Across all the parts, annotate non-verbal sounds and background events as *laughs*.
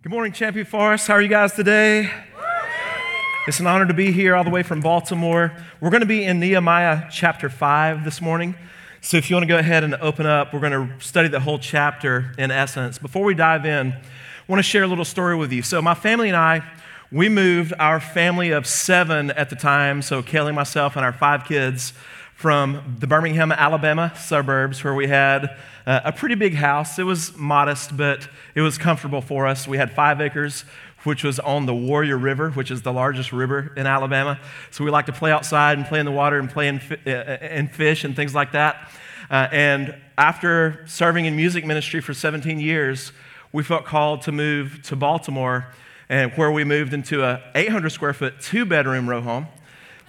Good morning, Champion Forest. How are you guys today? It's an honor to be here all the way from Baltimore. We're going to be in Nehemiah chapter 5 this morning. So if you want to go ahead and open up, we're going to study the whole chapter in essence. Before we dive in, I want to share a little story with you. So, my family and I, we moved our family of seven at the time, so Kelly, myself, and our five kids, from the Birmingham, Alabama suburbs where we had a pretty big house. It was modest, but it was comfortable for us. We had five acres, which was on the Warrior River, which is the largest river in Alabama. So we like to play outside and play in the water and play in, uh, and fish and things like that. Uh, and after serving in music ministry for 17 years, we felt called to move to Baltimore, and where we moved into a 800 square foot two bedroom row home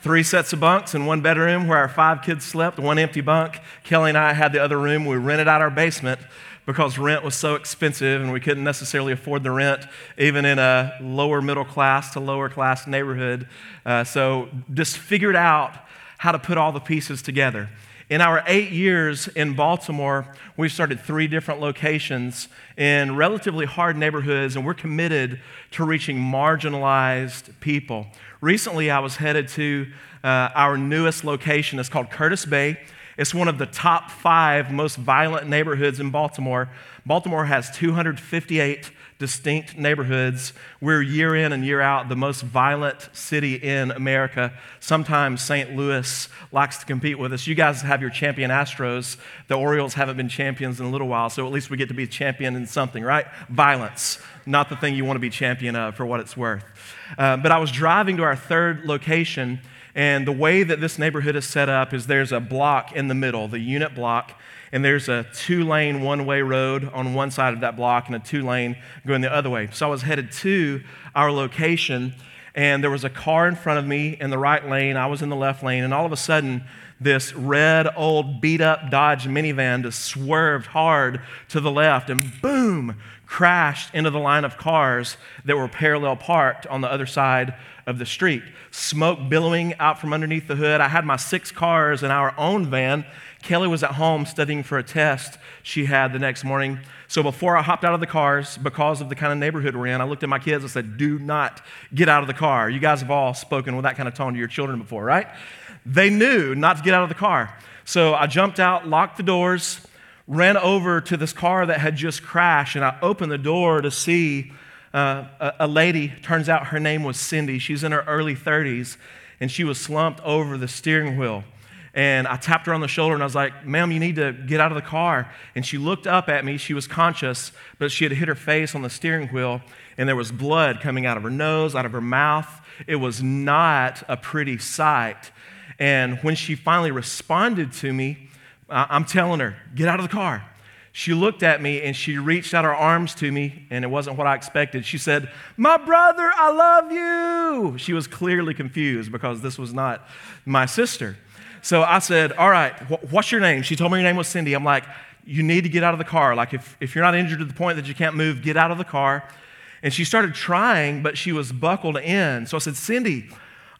three sets of bunks in one bedroom where our five kids slept, one empty bunk. Kelly and I had the other room. We rented out our basement because rent was so expensive and we couldn't necessarily afford the rent, even in a lower middle class to lower class neighborhood. Uh, so just figured out how to put all the pieces together. In our eight years in Baltimore, we've started three different locations in relatively hard neighborhoods, and we're committed to reaching marginalized people. Recently, I was headed to uh, our newest location. It's called Curtis Bay. It's one of the top five most violent neighborhoods in Baltimore. Baltimore has 258 distinct neighborhoods. We're year in and year out the most violent city in America. Sometimes St. Louis likes to compete with us. You guys have your champion Astros. The Orioles haven't been champions in a little while, so at least we get to be champion in something, right? Violence, not the thing you want to be champion of for what it's worth. Uh, but I was driving to our third location. And the way that this neighborhood is set up is there's a block in the middle, the unit block, and there's a two lane one way road on one side of that block and a two lane going the other way. So I was headed to our location, and there was a car in front of me in the right lane. I was in the left lane, and all of a sudden, this red, old, beat up Dodge minivan just swerved hard to the left and boom, crashed into the line of cars that were parallel parked on the other side of the street. Smoke billowing out from underneath the hood. I had my six cars in our own van Kelly was at home studying for a test she had the next morning. So before I hopped out of the cars, because of the kind of neighborhood we're in, I looked at my kids and said, Do not get out of the car. You guys have all spoken with that kind of tone to your children before, right? They knew not to get out of the car. So I jumped out, locked the doors, ran over to this car that had just crashed, and I opened the door to see uh, a, a lady. Turns out her name was Cindy. She's in her early 30s, and she was slumped over the steering wheel. And I tapped her on the shoulder and I was like, ma'am, you need to get out of the car. And she looked up at me. She was conscious, but she had hit her face on the steering wheel and there was blood coming out of her nose, out of her mouth. It was not a pretty sight. And when she finally responded to me, I'm telling her, get out of the car. She looked at me and she reached out her arms to me, and it wasn't what I expected. She said, My brother, I love you. She was clearly confused because this was not my sister. So I said, All right, what's your name? She told me her name was Cindy. I'm like, You need to get out of the car. Like, if, if you're not injured to the point that you can't move, get out of the car. And she started trying, but she was buckled in. So I said, Cindy,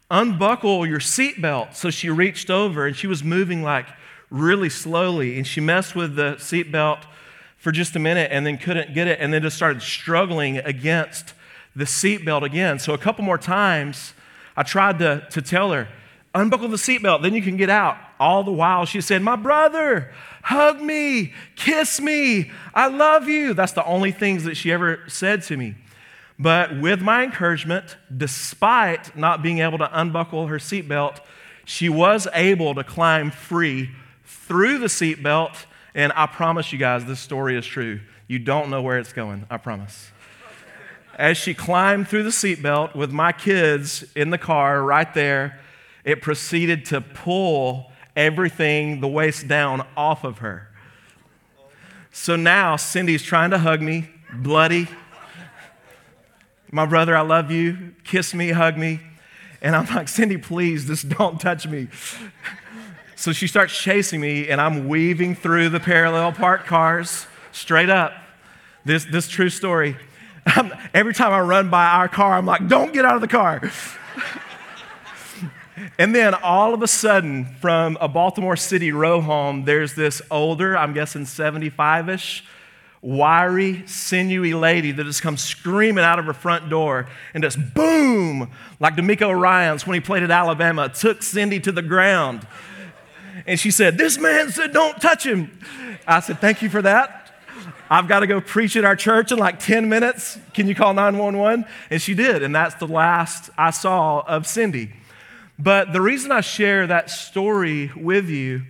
unbuckle your seatbelt. So she reached over and she was moving like really slowly. And she messed with the seatbelt for just a minute and then couldn't get it and then just started struggling against the seatbelt again. So a couple more times, I tried to, to tell her, unbuckle the seatbelt, then you can get out. All the while, she said, My brother, hug me, kiss me, I love you. That's the only things that she ever said to me. But with my encouragement, despite not being able to unbuckle her seatbelt, she was able to climb free through the seatbelt. And I promise you guys, this story is true. You don't know where it's going, I promise. As she climbed through the seatbelt with my kids in the car right there, it proceeded to pull everything the waist down off of her. So now Cindy's trying to hug me, bloody. My brother, I love you. Kiss me, hug me. And I'm like, Cindy, please, just don't touch me. So she starts chasing me, and I'm weaving through the parallel parked cars straight up. This, this true story. *laughs* every time I run by our car, I'm like, don't get out of the car. And then all of a sudden, from a Baltimore City row home, there's this older, I'm guessing 75 ish, wiry, sinewy lady that just comes screaming out of her front door and just boom, like DeMeco Ryans when he played at Alabama, took Cindy to the ground. And she said, This man said, don't touch him. I said, Thank you for that. I've got to go preach at our church in like 10 minutes. Can you call 911? And she did. And that's the last I saw of Cindy. But the reason I share that story with you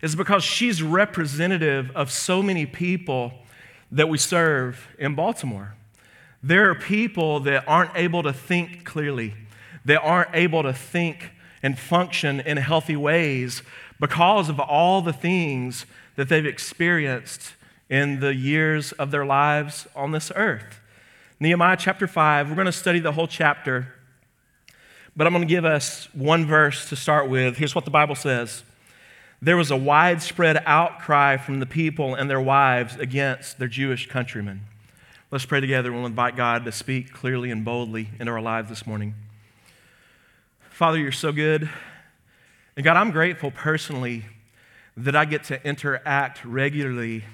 is because she's representative of so many people that we serve in Baltimore. There are people that aren't able to think clearly, they aren't able to think and function in healthy ways because of all the things that they've experienced in the years of their lives on this earth. Nehemiah chapter 5, we're going to study the whole chapter, but I'm going to give us one verse to start with. Here's what the Bible says There was a widespread outcry from the people and their wives against their Jewish countrymen. Let's pray together. We'll invite God to speak clearly and boldly into our lives this morning. Father, you're so good. And God, I'm grateful personally that I get to interact regularly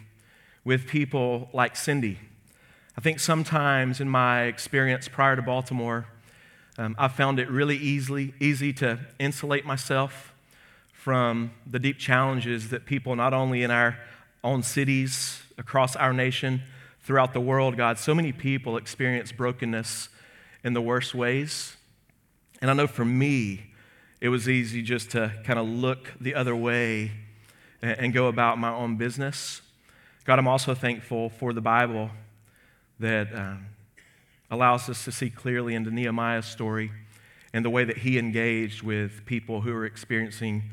with people like Cindy. I think sometimes in my experience prior to Baltimore, um, I found it really easily, easy to insulate myself from the deep challenges that people, not only in our own cities, across our nation, throughout the world, God, so many people experience brokenness in the worst ways. And I know for me, it was easy just to kind of look the other way and, and go about my own business. God, I'm also thankful for the Bible that um, allows us to see clearly into Nehemiah's story and the way that he engaged with people who are experiencing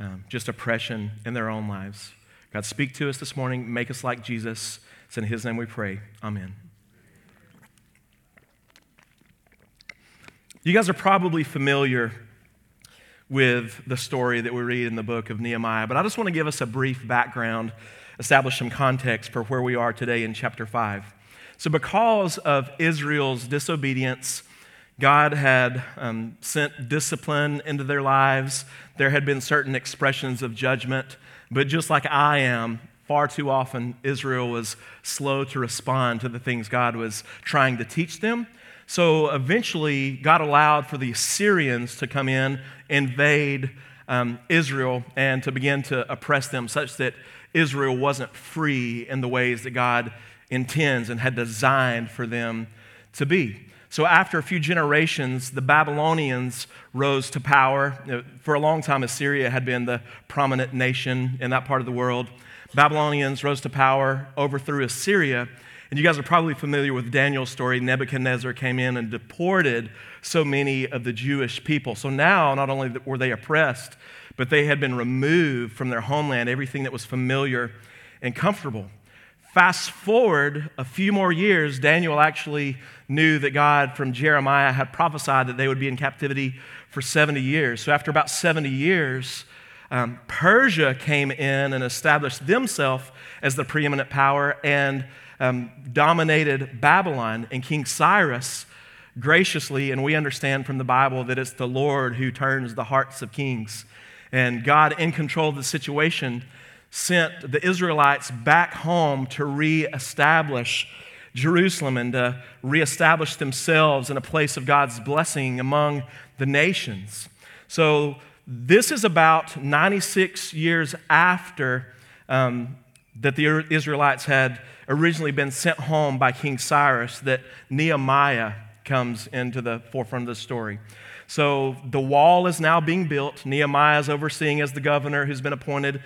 um, just oppression in their own lives. God, speak to us this morning, make us like Jesus. It's in his name we pray. Amen. You guys are probably familiar with the story that we read in the book of Nehemiah, but I just want to give us a brief background establish some context for where we are today in chapter 5. So, because of Israel's disobedience, God had um, sent discipline into their lives. There had been certain expressions of judgment. But just like I am, far too often Israel was slow to respond to the things God was trying to teach them. So eventually, God allowed for the Assyrians to come in, invade um, Israel, and to begin to oppress them, such that Israel wasn't free in the ways that God intends and had designed for them to be. So, after a few generations, the Babylonians rose to power. For a long time, Assyria had been the prominent nation in that part of the world. Babylonians rose to power, overthrew Assyria. And you guys are probably familiar with Daniel's story. Nebuchadnezzar came in and deported so many of the Jewish people. So now, not only were they oppressed, but they had been removed from their homeland, everything that was familiar and comfortable. Fast forward a few more years, Daniel actually knew that God from Jeremiah had prophesied that they would be in captivity for 70 years. So, after about 70 years, um, Persia came in and established themselves as the preeminent power and um, dominated Babylon. And King Cyrus graciously, and we understand from the Bible that it's the Lord who turns the hearts of kings and God, in control of the situation, sent the Israelites back home to reestablish Jerusalem and to reestablish themselves in a place of God's blessing among the nations. So, this is about 96 years after um, that the Israelites had originally been sent home by King Cyrus that Nehemiah comes into the forefront of the story. So the wall is now being built. Nehemiah is overseeing as the governor who's been appointed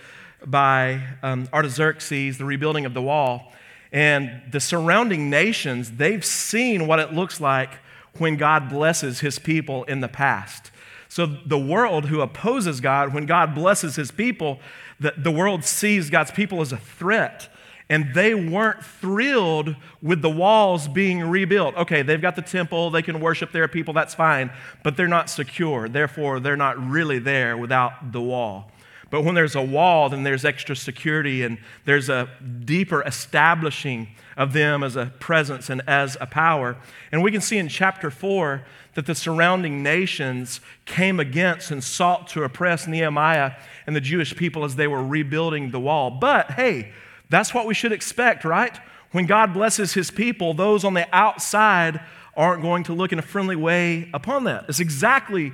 by um, Artaxerxes the rebuilding of the wall. And the surrounding nations, they've seen what it looks like when God blesses his people in the past. So the world who opposes God, when God blesses his people, the, the world sees God's people as a threat and they weren't thrilled with the walls being rebuilt. Okay, they've got the temple, they can worship their people, that's fine, but they're not secure. Therefore, they're not really there without the wall. But when there's a wall, then there's extra security and there's a deeper establishing of them as a presence and as a power. And we can see in chapter 4 that the surrounding nations came against and sought to oppress Nehemiah and the Jewish people as they were rebuilding the wall. But hey, that's what we should expect, right? When God blesses his people, those on the outside aren't going to look in a friendly way upon that. It's exactly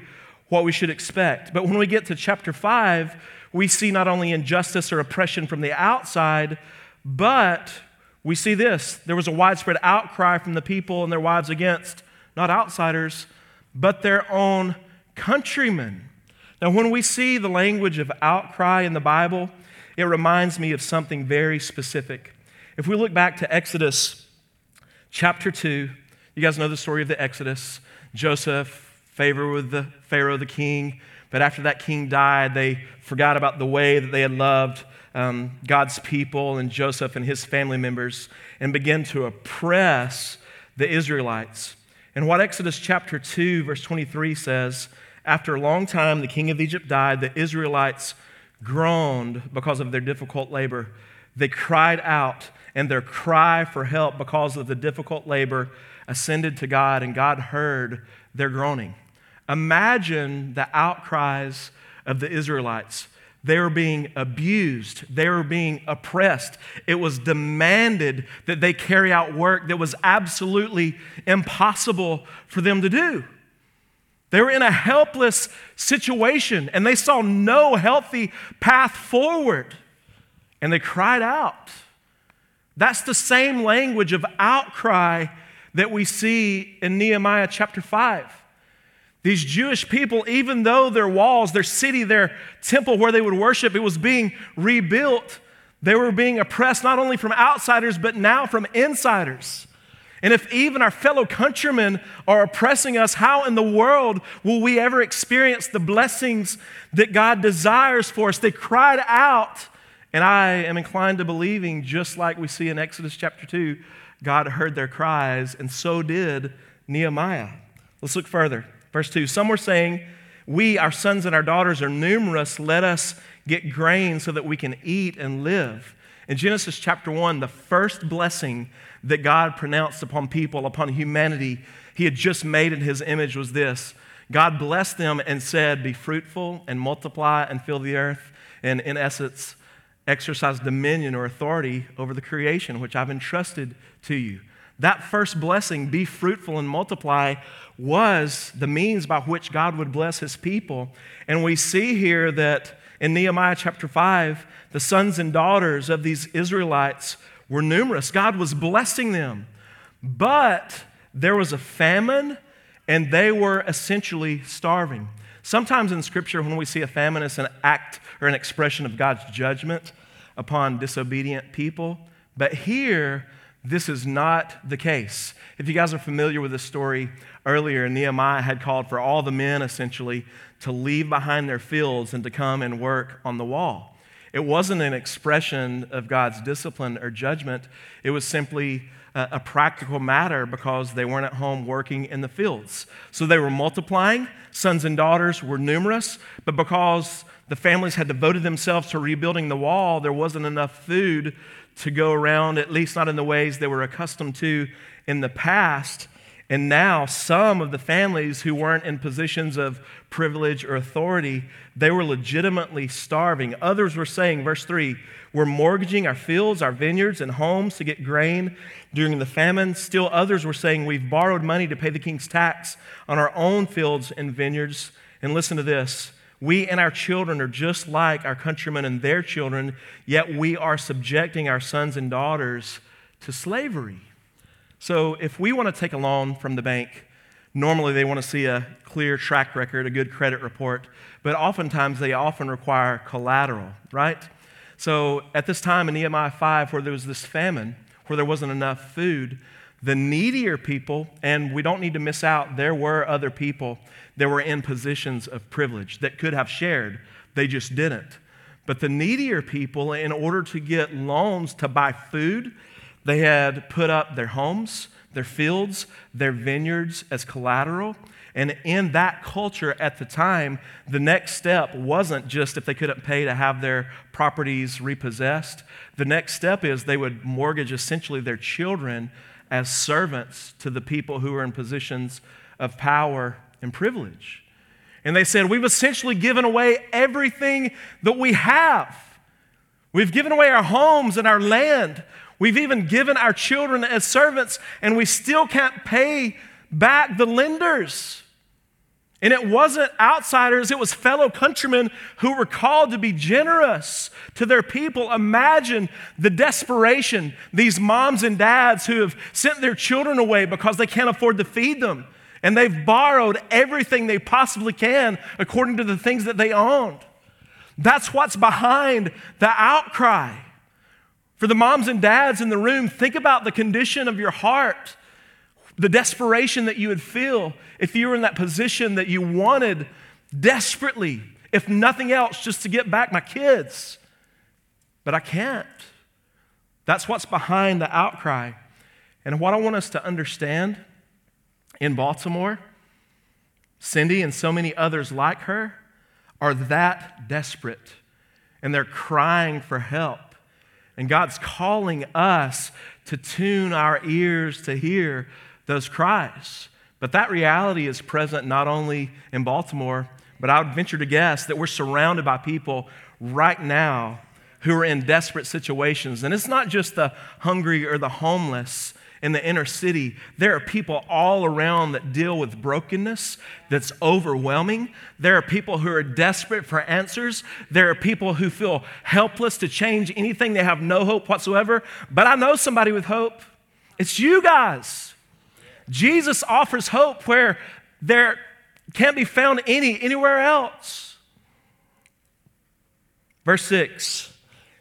what we should expect. But when we get to chapter 5, we see not only injustice or oppression from the outside, but we see this. There was a widespread outcry from the people and their wives against not outsiders, but their own countrymen. Now, when we see the language of outcry in the Bible, it reminds me of something very specific. If we look back to Exodus chapter 2, you guys know the story of the Exodus. Joseph, favor with the Pharaoh, the king, but after that king died, they forgot about the way that they had loved um, God's people and Joseph and his family members and began to oppress the Israelites. And what Exodus chapter 2, verse 23 says After a long time, the king of Egypt died, the Israelites groaned because of their difficult labor. They cried out, and their cry for help because of the difficult labor ascended to God, and God heard their groaning. Imagine the outcries of the Israelites. They were being abused. They were being oppressed. It was demanded that they carry out work that was absolutely impossible for them to do. They were in a helpless situation and they saw no healthy path forward. And they cried out. That's the same language of outcry that we see in Nehemiah chapter 5. These Jewish people, even though their walls, their city, their temple where they would worship, it was being rebuilt, they were being oppressed not only from outsiders, but now from insiders. And if even our fellow countrymen are oppressing us, how in the world will we ever experience the blessings that God desires for us? They cried out, and I am inclined to believing, just like we see in Exodus chapter 2, God heard their cries, and so did Nehemiah. Let's look further. Verse 2 Some were saying, We, our sons and our daughters, are numerous. Let us get grain so that we can eat and live. In Genesis chapter 1, the first blessing that God pronounced upon people, upon humanity, he had just made in his image was this God blessed them and said, Be fruitful and multiply and fill the earth. And in essence, exercise dominion or authority over the creation which I've entrusted to you. That first blessing, be fruitful and multiply, was the means by which God would bless his people. And we see here that in Nehemiah chapter 5, the sons and daughters of these Israelites were numerous. God was blessing them. But there was a famine, and they were essentially starving. Sometimes in Scripture, when we see a famine, it's an act or an expression of God's judgment upon disobedient people. But here, this is not the case. If you guys are familiar with the story earlier, Nehemiah had called for all the men essentially to leave behind their fields and to come and work on the wall. It wasn't an expression of God's discipline or judgment, it was simply a, practical matter because they weren't at home working in the fields. So they were multiplying, sons and daughters were numerous, but because the families had devoted themselves to rebuilding the wall, there wasn't enough food to go around, at least not in the ways they were accustomed to in the past. And now, some of the families who weren't in positions of privilege or authority, they were legitimately starving. Others were saying, verse 3, we're mortgaging our fields, our vineyards, and homes to get grain during the famine. Still, others were saying, we've borrowed money to pay the king's tax on our own fields and vineyards. And listen to this we and our children are just like our countrymen and their children, yet we are subjecting our sons and daughters to slavery. So, if we want to take a loan from the bank, normally they want to see a clear track record, a good credit report, but oftentimes they often require collateral, right? So, at this time in Nehemiah 5, where there was this famine, where there wasn't enough food, the needier people, and we don't need to miss out, there were other people that were in positions of privilege that could have shared, they just didn't. But the needier people, in order to get loans to buy food, they had put up their homes, their fields, their vineyards as collateral. And in that culture at the time, the next step wasn't just if they couldn't pay to have their properties repossessed. The next step is they would mortgage essentially their children as servants to the people who were in positions of power and privilege. And they said, We've essentially given away everything that we have. We've given away our homes and our land. We've even given our children as servants, and we still can't pay back the lenders. And it wasn't outsiders, it was fellow countrymen who were called to be generous to their people. Imagine the desperation, these moms and dads who have sent their children away because they can't afford to feed them. And they've borrowed everything they possibly can according to the things that they owned. That's what's behind the outcry. For the moms and dads in the room, think about the condition of your heart the desperation that you would feel if you were in that position that you wanted desperately, if nothing else, just to get back my kids. But I can't. That's what's behind the outcry. And what I want us to understand in Baltimore, Cindy and so many others like her are that desperate. And they're crying for help. And God's calling us to tune our ears to hear those cries. But that reality is present not only in Baltimore, but I would venture to guess that we're surrounded by people right now who are in desperate situations. And it's not just the hungry or the homeless in the inner city. There are people all around that deal with brokenness that's overwhelming. There are people who are desperate for answers. There are people who feel helpless to change anything. They have no hope whatsoever. But I know somebody with hope. It's you guys. Jesus offers hope where there can't be found any anywhere else. Verse 6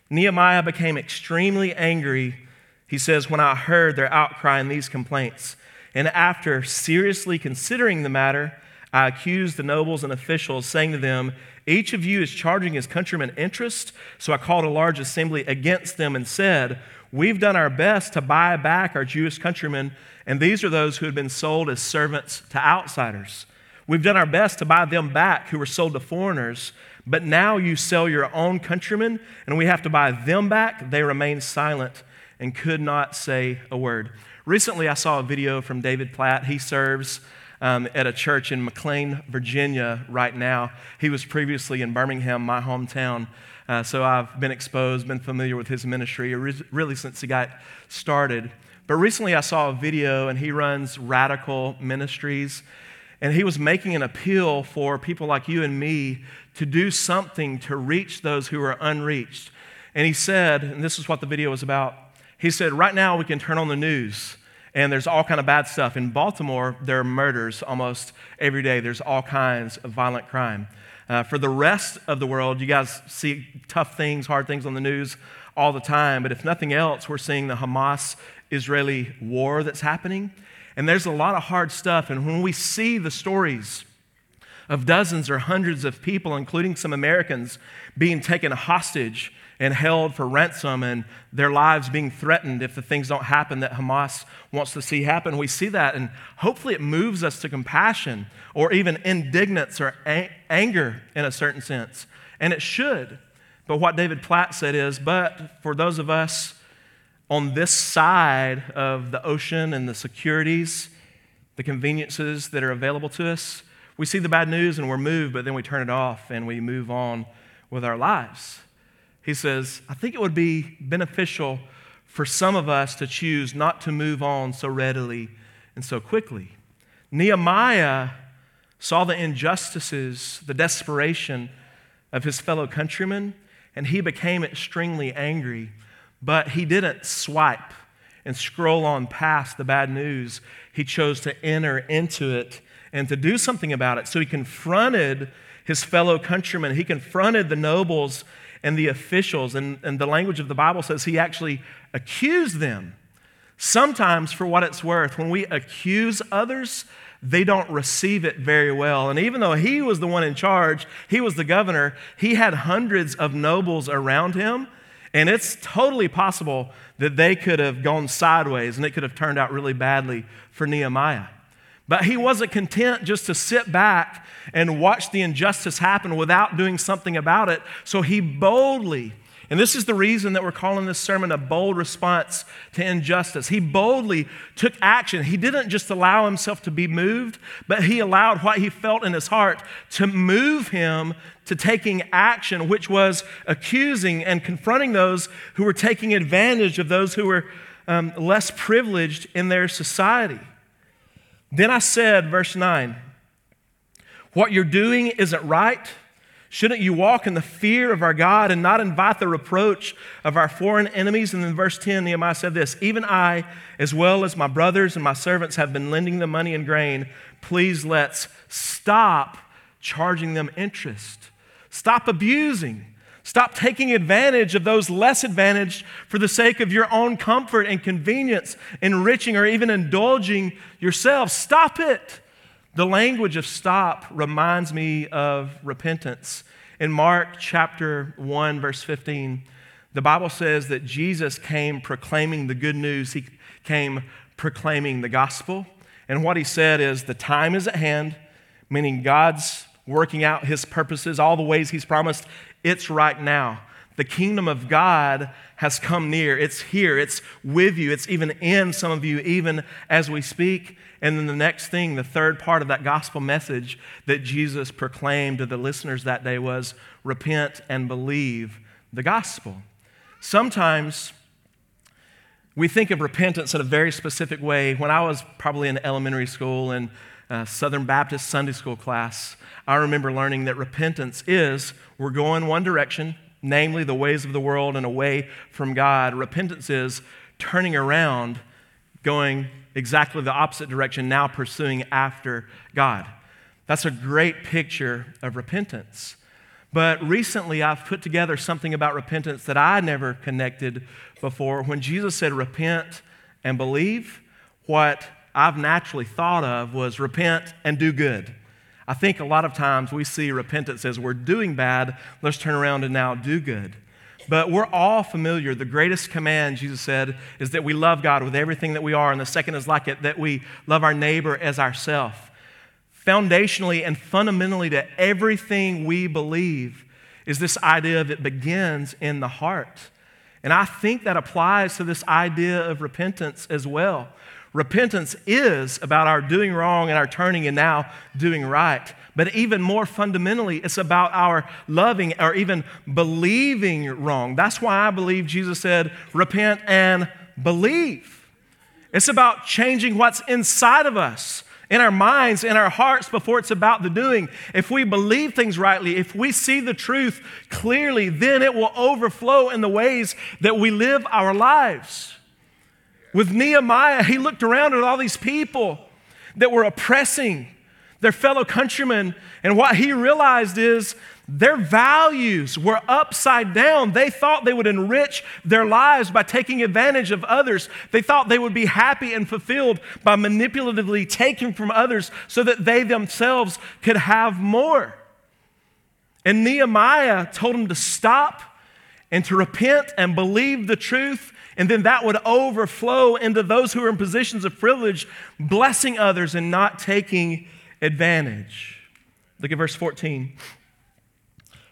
Nehemiah became extremely angry, he says, when I heard their outcry and these complaints. And after seriously considering the matter, I accused the nobles and officials, saying to them, Each of you is charging his countrymen interest. So I called a large assembly against them and said, We've done our best to buy back our Jewish countrymen and these are those who had been sold as servants to outsiders. We've done our best to buy them back who were sold to foreigners, but now you sell your own countrymen, and we have to buy them back. They remain silent and could not say a word. Recently, I saw a video from David Platt. He serves um, at a church in McLean, Virginia, right now. He was previously in Birmingham, my hometown. Uh, so I've been exposed, been familiar with his ministry really since he got started. But recently I saw a video, and he runs Radical Ministries. And he was making an appeal for people like you and me to do something to reach those who are unreached. And he said, and this is what the video was about. He said, right now we can turn on the news and there's all kind of bad stuff. In Baltimore, there are murders almost every day. There's all kinds of violent crime. Uh, for the rest of the world, you guys see tough things, hard things on the news all the time. But if nothing else, we're seeing the Hamas Israeli war that's happening. And there's a lot of hard stuff. And when we see the stories of dozens or hundreds of people, including some Americans, being taken hostage and held for ransom and their lives being threatened if the things don't happen that Hamas wants to see happen. We see that, and hopefully it moves us to compassion or even indignance or anger in a certain sense. And it should. But what David Platt said is, but for those of us on this side of the ocean and the securities, the conveniences that are available to us, we see the bad news and we're moved, but then we turn it off and we move on with our lives. He says, I think it would be beneficial for some of us to choose not to move on so readily and so quickly. Nehemiah saw the injustices, the desperation of his fellow countrymen, and he became extremely angry. But he didn't swipe and scroll on past the bad news. He chose to enter into it and to do something about it. So he confronted his fellow countrymen, he confronted the nobles and the officials. And, and the language of the Bible says he actually accused them. Sometimes, for what it's worth, when we accuse others, they don't receive it very well. And even though he was the one in charge, he was the governor, he had hundreds of nobles around him and it's totally possible that they could have gone sideways and it could have turned out really badly for Nehemiah. But he wasn't content just to sit back and watch the injustice happen without doing something about it. So he boldly And this is the reason that we're calling this sermon a bold response to injustice. He boldly took action. He didn't just allow himself to be moved, but he allowed what he felt in his heart to move him to taking action, which was accusing and confronting those who were taking advantage of those who were um, less privileged in their society. Then I said, verse 9, what you're doing isn't right. Shouldn't you walk in the fear of our God and not invite the reproach of our foreign enemies? And then verse 10, Nehemiah said this Even I, as well as my brothers and my servants, have been lending them money and grain. Please let's stop charging them interest. Stop abusing. Stop taking advantage of those less advantaged for the sake of your own comfort and convenience, enriching or even indulging yourselves. Stop it. The language of stop reminds me of repentance. In Mark chapter 1, verse 15, the Bible says that Jesus came proclaiming the good news. He came proclaiming the gospel. And what he said is, The time is at hand, meaning God's working out his purposes, all the ways he's promised. It's right now. The kingdom of God has come near. It's here. It's with you. It's even in some of you, even as we speak. And then the next thing, the third part of that gospel message that Jesus proclaimed to the listeners that day was repent and believe the gospel. Sometimes we think of repentance in a very specific way. When I was probably in elementary school and uh, Southern Baptist Sunday school class, I remember learning that repentance is we're going one direction, namely the ways of the world and away from God. Repentance is turning around, going exactly the opposite direction, now pursuing after God. That's a great picture of repentance. But recently, I've put together something about repentance that I never connected before. When Jesus said, repent and believe, what I've naturally thought of was repent and do good. I think a lot of times we see repentance as we're doing bad, let's turn around and now do good. But we're all familiar. The greatest command, Jesus said, is that we love God with everything that we are. And the second is like it, that we love our neighbor as ourself. Foundationally and fundamentally to everything we believe is this idea of it begins in the heart. And I think that applies to this idea of repentance as well. Repentance is about our doing wrong and our turning and now doing right. But even more fundamentally, it's about our loving or even believing wrong. That's why I believe Jesus said, repent and believe. It's about changing what's inside of us, in our minds, in our hearts, before it's about the doing. If we believe things rightly, if we see the truth clearly, then it will overflow in the ways that we live our lives. With Nehemiah, he looked around at all these people that were oppressing their fellow countrymen, and what he realized is their values were upside down. They thought they would enrich their lives by taking advantage of others. They thought they would be happy and fulfilled by manipulatively taking from others so that they themselves could have more. And Nehemiah told them to stop and to repent and believe the truth and then that would overflow into those who are in positions of privilege, blessing others and not taking advantage. Look at verse 14.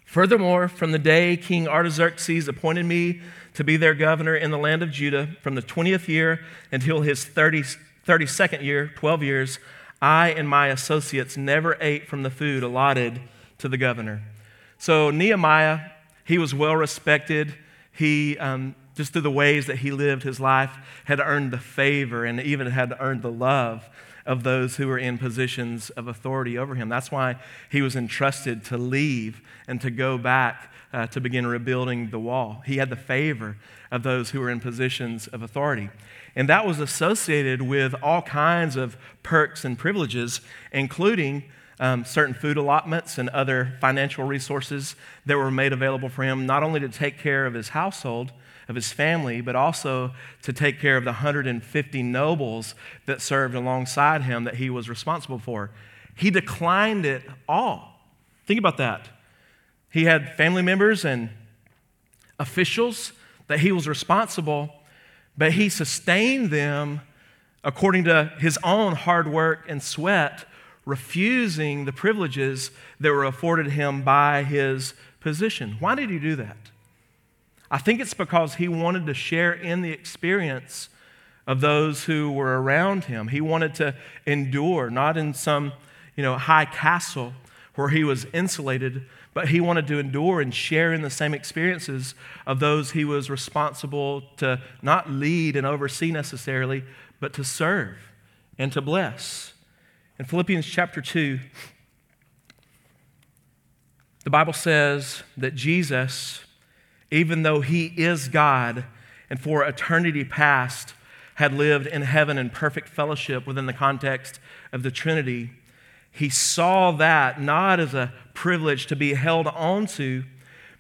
Furthermore, from the day King Artaxerxes appointed me to be their governor in the land of Judah, from the 20th year until his 30, 32nd year, 12 years, I and my associates never ate from the food allotted to the governor. So, Nehemiah, he was well respected. He um, just through the ways that he lived his life, had earned the favor and even had earned the love of those who were in positions of authority over him. That's why he was entrusted to leave and to go back uh, to begin rebuilding the wall. He had the favor of those who were in positions of authority. And that was associated with all kinds of perks and privileges, including um, certain food allotments and other financial resources that were made available for him, not only to take care of his household of his family, but also to take care of the 150 nobles that served alongside him that he was responsible for. He declined it all. Think about that. He had family members and officials that he was responsible, but he sustained them according to his own hard work and sweat, refusing the privileges that were afforded him by his position. Why did he do that? I think it's because he wanted to share in the experience of those who were around him. He wanted to endure, not in some you know, high castle where he was insulated, but he wanted to endure and share in the same experiences of those he was responsible to not lead and oversee necessarily, but to serve and to bless. In Philippians chapter 2, the Bible says that Jesus, even though he is God and for eternity past had lived in heaven in perfect fellowship within the context of the Trinity, he saw that not as a privilege to be held onto,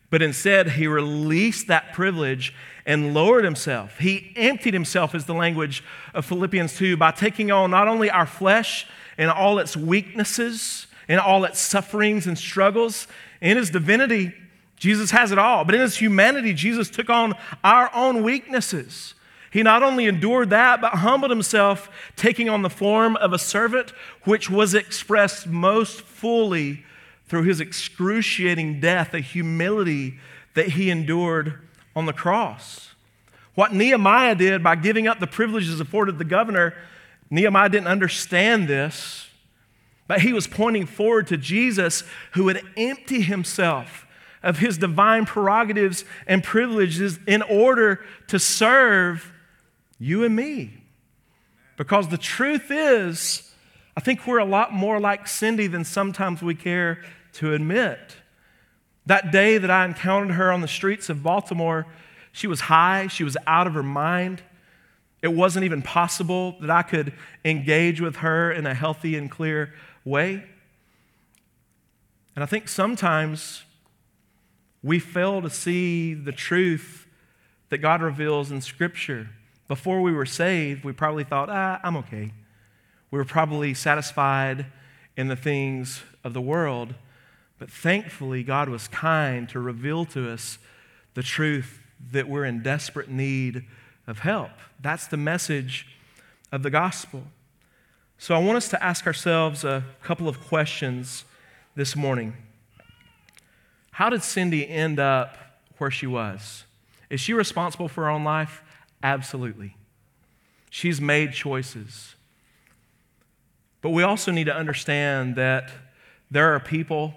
but instead he released that privilege and lowered himself. He emptied himself, is the language of Philippians 2, by taking on not only our flesh and all its weaknesses and all its sufferings and struggles. In his divinity, Jesus has it all. But in his humanity, Jesus took on our own weaknesses. He not only endured that, but humbled himself, taking on the form of a servant, which was expressed most fully through his excruciating death, the humility that he endured on the cross. What Nehemiah did by giving up the privileges afforded the governor, Nehemiah didn't understand this, but he was pointing forward to Jesus who would empty himself of his divine prerogatives and privileges in order to serve you and me. Because the truth is, I think we're a lot more like Cindy than sometimes we care to admit. That day that I encountered her on the streets of Baltimore, she was high, she was out of her mind. It wasn't even possible that I could engage with her in a healthy and clear way. And I think sometimes we fail to see the truth that God reveals in Scripture. Before we were saved, we probably thought, ah, I'm okay. We were probably satisfied in the things of the world. But thankfully, God was kind to reveal to us the truth that we're in desperate need of help. That's the message of the gospel. So I want us to ask ourselves a couple of questions this morning. How did Cindy end up where she was? Is she responsible for her own life? Absolutely. She's made choices. But we also need to understand that there are people,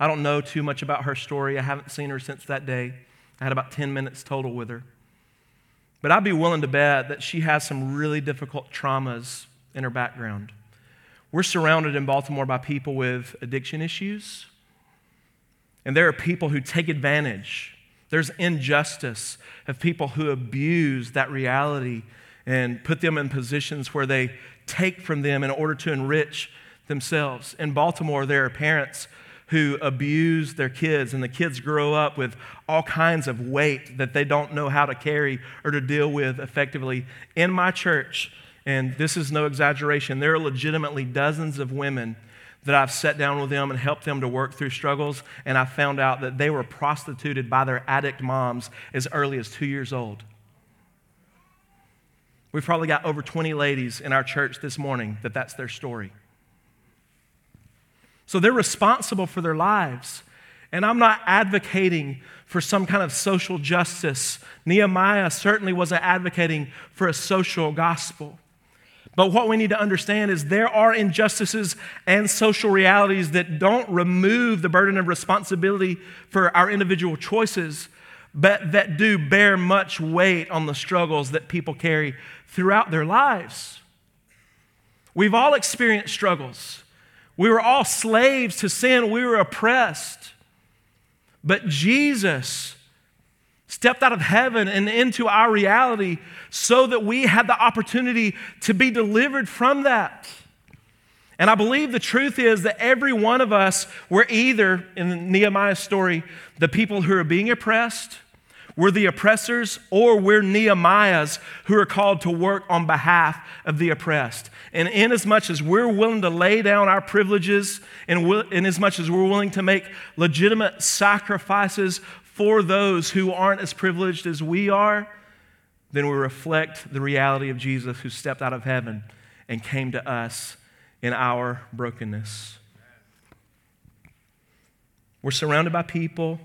I don't know too much about her story. I haven't seen her since that day. I had about 10 minutes total with her. But I'd be willing to bet that she has some really difficult traumas in her background. We're surrounded in Baltimore by people with addiction issues, and there are people who take advantage there's injustice of people who abuse that reality and put them in positions where they take from them in order to enrich themselves. In Baltimore, there are parents who abuse their kids, and the kids grow up with all kinds of weight that they don't know how to carry or to deal with effectively. In my church, and this is no exaggeration, there are legitimately dozens of women that I've sat down with them and helped them to work through struggles, and I found out that they were prostituted by their addict moms as early as two years old. We've probably got over 20 ladies in our church this morning that that's their story. So they're responsible for their lives. And I'm not advocating for some kind of social justice. Nehemiah certainly wasn't advocating for a social gospel. But what we need to understand is there are injustices and social realities that don't remove the burden of responsibility for our individual choices, but that do bear much weight on the struggles that people carry throughout their lives. We've all experienced struggles. We were all slaves to sin, we were oppressed. But Jesus stepped out of heaven and into our reality so that we had the opportunity to be delivered from that. And I believe the truth is that every one of us, we're either, in Nehemiah's story, the people who are being oppressed, we're the oppressors, or we're Nehemiahs who are called to work on behalf of the oppressed. And in as much as we're willing to lay down our privileges, and in as much as we're willing to make legitimate sacrifices for those who aren't as privileged as we are, then we reflect the reality of Jesus who stepped out of heaven and came to us in our brokenness. We're surrounded by people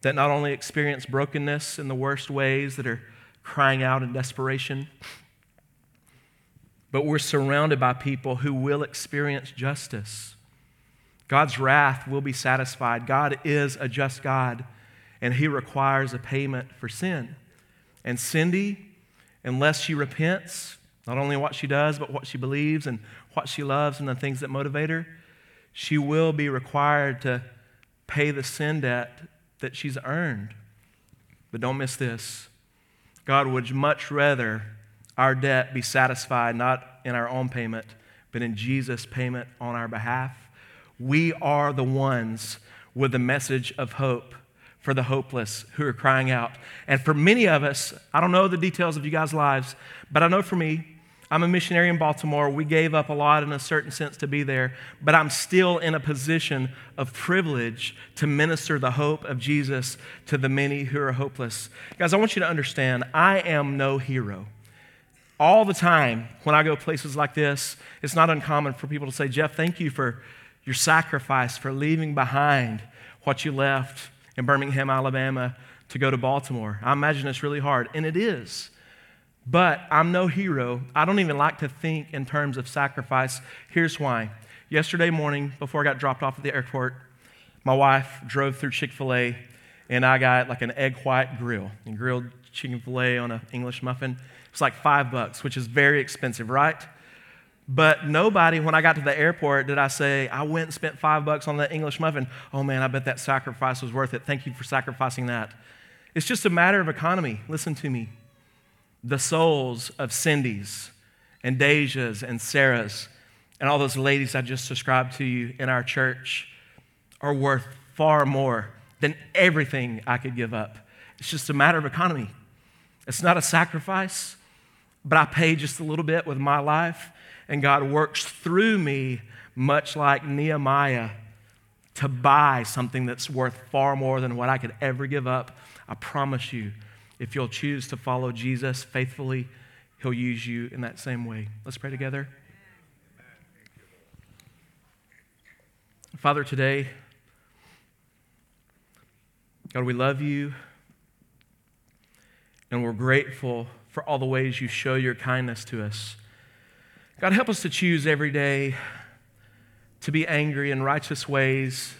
that not only experience brokenness in the worst ways, that are crying out in desperation, but we're surrounded by people who will experience justice. God's wrath will be satisfied. God is a just God, and He requires a payment for sin. And Cindy, unless she repents, not only what she does, but what she believes and what she loves and the things that motivate her, she will be required to pay the sin debt that she's earned. But don't miss this God would much rather our debt be satisfied not in our own payment, but in Jesus' payment on our behalf. We are the ones with the message of hope for the hopeless who are crying out. And for many of us, I don't know the details of you guys' lives, but I know for me, I'm a missionary in Baltimore. We gave up a lot in a certain sense to be there, but I'm still in a position of privilege to minister the hope of Jesus to the many who are hopeless. Guys, I want you to understand I am no hero. All the time when I go places like this, it's not uncommon for people to say, Jeff, thank you for your sacrifice, for leaving behind what you left in Birmingham, Alabama to go to Baltimore. I imagine it's really hard, and it is. But I'm no hero. I don't even like to think in terms of sacrifice. Here's why. Yesterday morning, before I got dropped off at the airport, my wife drove through Chick fil A and I got like an egg white grill and grilled chicken filet on an English muffin. It's like five bucks, which is very expensive, right? But nobody, when I got to the airport, did I say, I went and spent five bucks on that English muffin. Oh man, I bet that sacrifice was worth it. Thank you for sacrificing that. It's just a matter of economy. Listen to me the souls of Cindy's and Deja's and Sarah's and all those ladies I just described to you in our church are worth far more than everything I could give up. It's just a matter of economy. It's not a sacrifice, but I pay just a little bit with my life, and God works through me, much like Nehemiah, to buy something that's worth far more than what I could ever give up. I promise you if you'll choose to follow Jesus faithfully, He'll use you in that same way. Let's pray together. Father, today, God, we love you and we're grateful for all the ways you show your kindness to us. God, help us to choose every day to be angry in righteous ways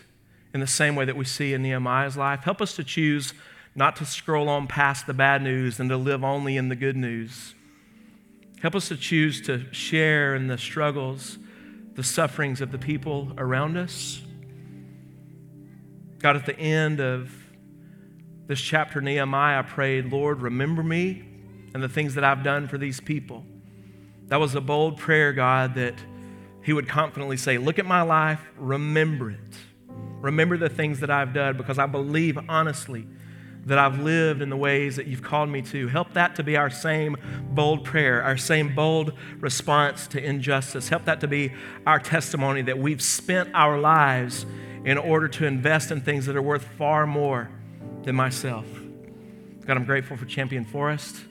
in the same way that we see in Nehemiah's life. Help us to choose not to scroll on past the bad news and to live only in the good news. Help us to choose to share in the struggles, the sufferings of the people around us. God, at the end of this chapter, Nehemiah prayed, Lord, remember me and the things that I've done for these people. That was a bold prayer, God, that he would confidently say, Look at my life, remember it. Remember the things that I've done because I believe honestly that I've lived in the ways that you've called me to. Help that to be our same bold prayer, our same bold response to injustice. Help that to be our testimony that we've spent our lives in order to invest in things that are worth far more than myself. God, I'm grateful for Champion Forest,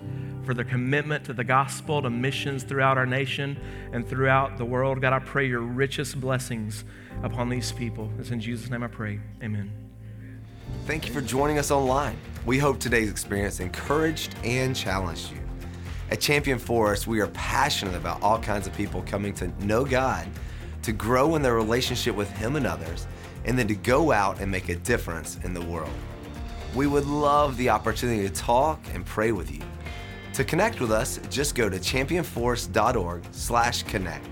for their commitment to the gospel, to missions throughout our nation and throughout the world. God, I pray your richest blessings upon these people. It's in Jesus' name I pray. Amen. Thank you for joining us online. We hope today's experience encouraged and challenged you. At Champion Forest, we are passionate about all kinds of people coming to know God, to grow in their relationship with Him and others, and then to go out and make a difference in the world. We would love the opportunity to talk and pray with you. To connect with us, just go to championforest.org/connect.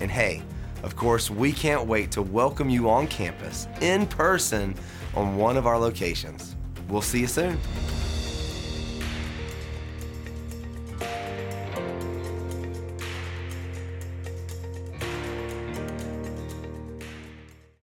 And hey, of course, we can't wait to welcome you on campus in person on one of our locations. We'll see you soon.